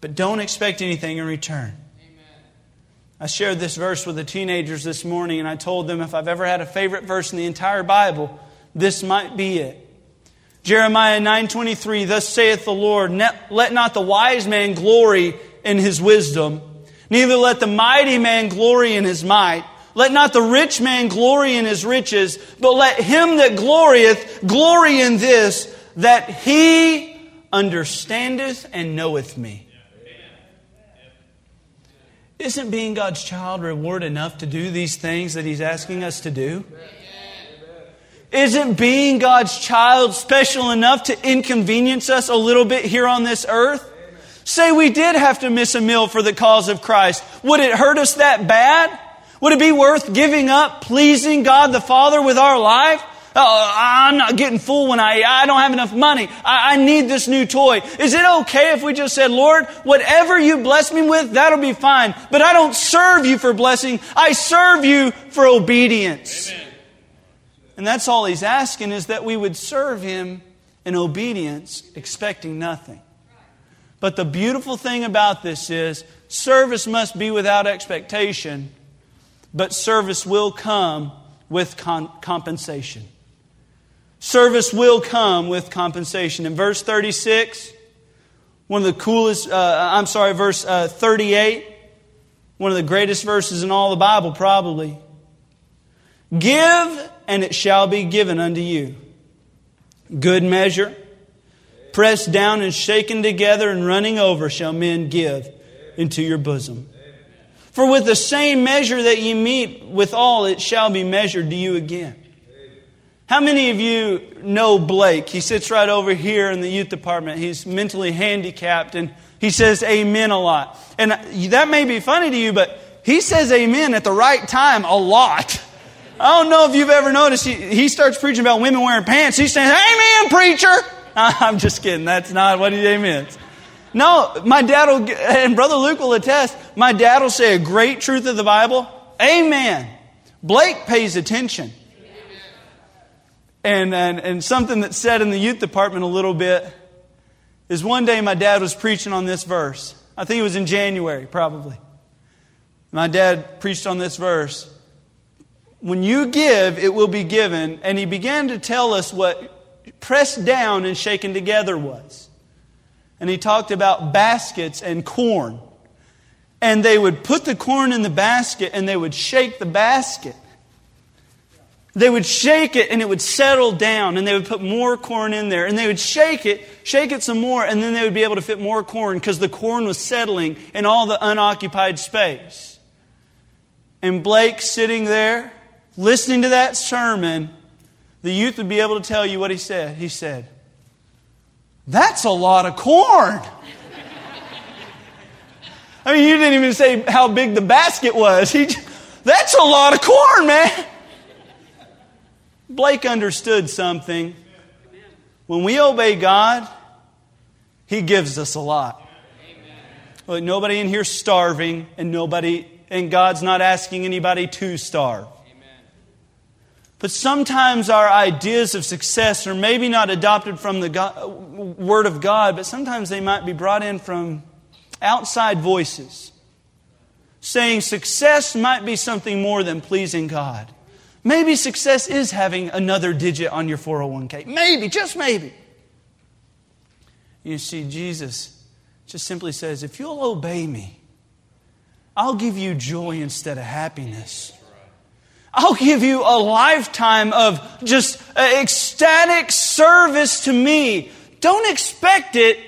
A: but don't expect anything in return. Amen. I shared this verse with the teenagers this morning, and I told them if I've ever had a favorite verse in the entire Bible, this might be it. Jeremiah 9:23 Thus saith the Lord let not the wise man glory in his wisdom neither let the mighty man glory in his might let not the rich man glory in his riches but let him that glorieth glory in this that he understandeth and knoweth me isn't being God's child reward enough to do these things that He's asking us to do? Isn't being God's child special enough to inconvenience us a little bit here on this earth? Say we did have to miss a meal for the cause of Christ. Would it hurt us that bad? Would it be worth giving up pleasing God the Father with our life? Oh, I'm not getting full when I, I don't have enough money. I, I need this new toy. Is it okay if we just said, Lord, whatever you bless me with, that'll be fine. But I don't serve you for blessing. I serve you for obedience. Amen. And that's all he's asking is that we would serve him in obedience, expecting nothing. But the beautiful thing about this is service must be without expectation, but service will come with con- compensation. Service will come with compensation. In verse 36, one of the coolest, uh, I'm sorry, verse uh, 38, one of the greatest verses in all the Bible, probably. Give, and it shall be given unto you. Good measure, pressed down and shaken together and running over, shall men give into your bosom. For with the same measure that ye meet withal, it shall be measured to you again. How many of you know Blake? He sits right over here in the youth department. He's mentally handicapped and he says amen a lot. And that may be funny to you, but he says amen at the right time a lot. I don't know if you've ever noticed, he, he starts preaching about women wearing pants. He's saying, Amen, preacher. I'm just kidding. That's not what he amens. No, my dad will, and Brother Luke will attest, my dad will say a great truth of the Bible. Amen. Blake pays attention. And, and, and something that's said in the youth department a little bit is one day my dad was preaching on this verse. I think it was in January, probably. My dad preached on this verse. When you give, it will be given. And he began to tell us what pressed down and shaken together was. And he talked about baskets and corn. And they would put the corn in the basket and they would shake the basket. They would shake it and it would settle down and they would put more corn in there and they would shake it, shake it some more, and then they would be able to fit more corn because the corn was settling in all the unoccupied space. And Blake sitting there, listening to that sermon, the youth would be able to tell you what he said. He said, That's a lot of corn. I mean, you didn't even say how big the basket was. He, that's a lot of corn, man. Blake understood something. When we obey God, He gives us a lot. Look, nobody in here starving, and nobody, and God's not asking anybody to starve. But sometimes our ideas of success are maybe not adopted from the God, Word of God, but sometimes they might be brought in from outside voices saying success might be something more than pleasing God. Maybe success is having another digit on your 401k. Maybe, just maybe. You see, Jesus just simply says, if you'll obey me, I'll give you joy instead of happiness. I'll give you a lifetime of just uh, ecstatic service to me. Don't expect it,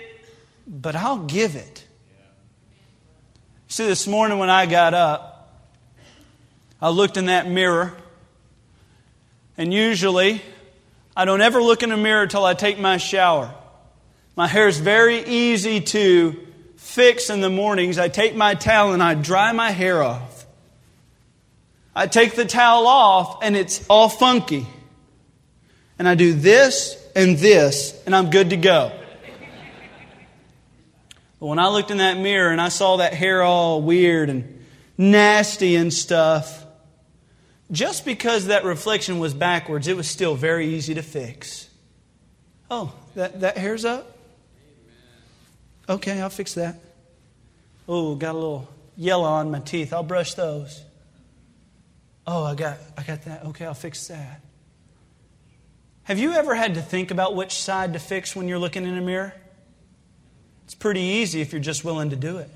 A: but I'll give it. See, this morning when I got up, I looked in that mirror, and usually I don't ever look in a mirror until I take my shower. My hair is very easy to fix in the mornings. I take my towel and I dry my hair off. I take the towel off and it's all funky. And I do this and this, and I'm good to go. But when I looked in that mirror and I saw that hair all weird and nasty and stuff, just because that reflection was backwards, it was still very easy to fix. Oh, that, that hair's up? Okay, I'll fix that. Oh, got a little yellow on my teeth. I'll brush those. Oh, I got I got that. Okay, I'll fix that. Have you ever had to think about which side to fix when you're looking in a mirror? It's pretty easy if you're just willing to do it.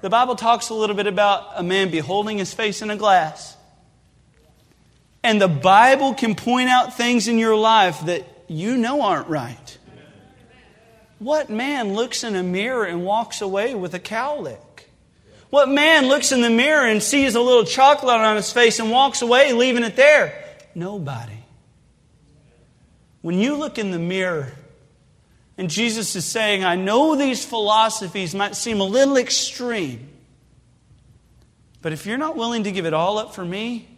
A: The Bible talks a little bit about a man beholding his face in a glass. And the Bible can point out things in your life that you know aren't right. What man looks in a mirror and walks away with a cowlick? What man looks in the mirror and sees a little chocolate on his face and walks away, leaving it there? Nobody. When you look in the mirror, and Jesus is saying, I know these philosophies might seem a little extreme, but if you're not willing to give it all up for me,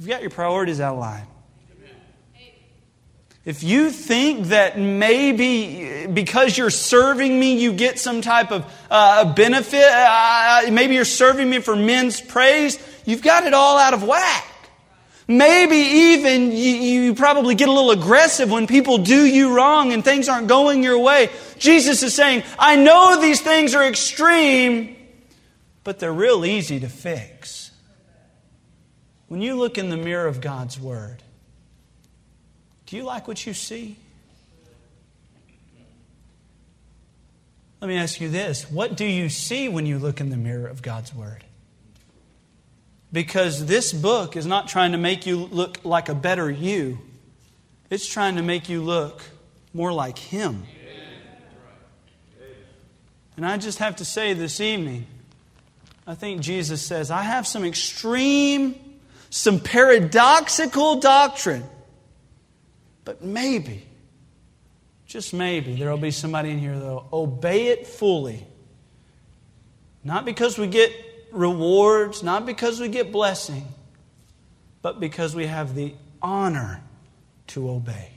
A: you've got your priorities out of line. If you think that maybe because you're serving me, you get some type of uh, benefit, uh, maybe you're serving me for men's praise, you've got it all out of whack. Maybe even you, you, probably get a little aggressive when people do you wrong and things aren't going your way. Jesus is saying, I know these things are extreme, but they're real easy to fix. When you look in the mirror of God's Word, do you like what you see? Let me ask you this what do you see when you look in the mirror of God's Word? Because this book is not trying to make you look like a better you, it's trying to make you look more like Him. And I just have to say this evening, I think Jesus says, I have some extreme, some paradoxical doctrine, but maybe, just maybe, there will be somebody in here that'll obey it fully. Not because we get rewards, not because we get blessing, but because we have the honor to obey.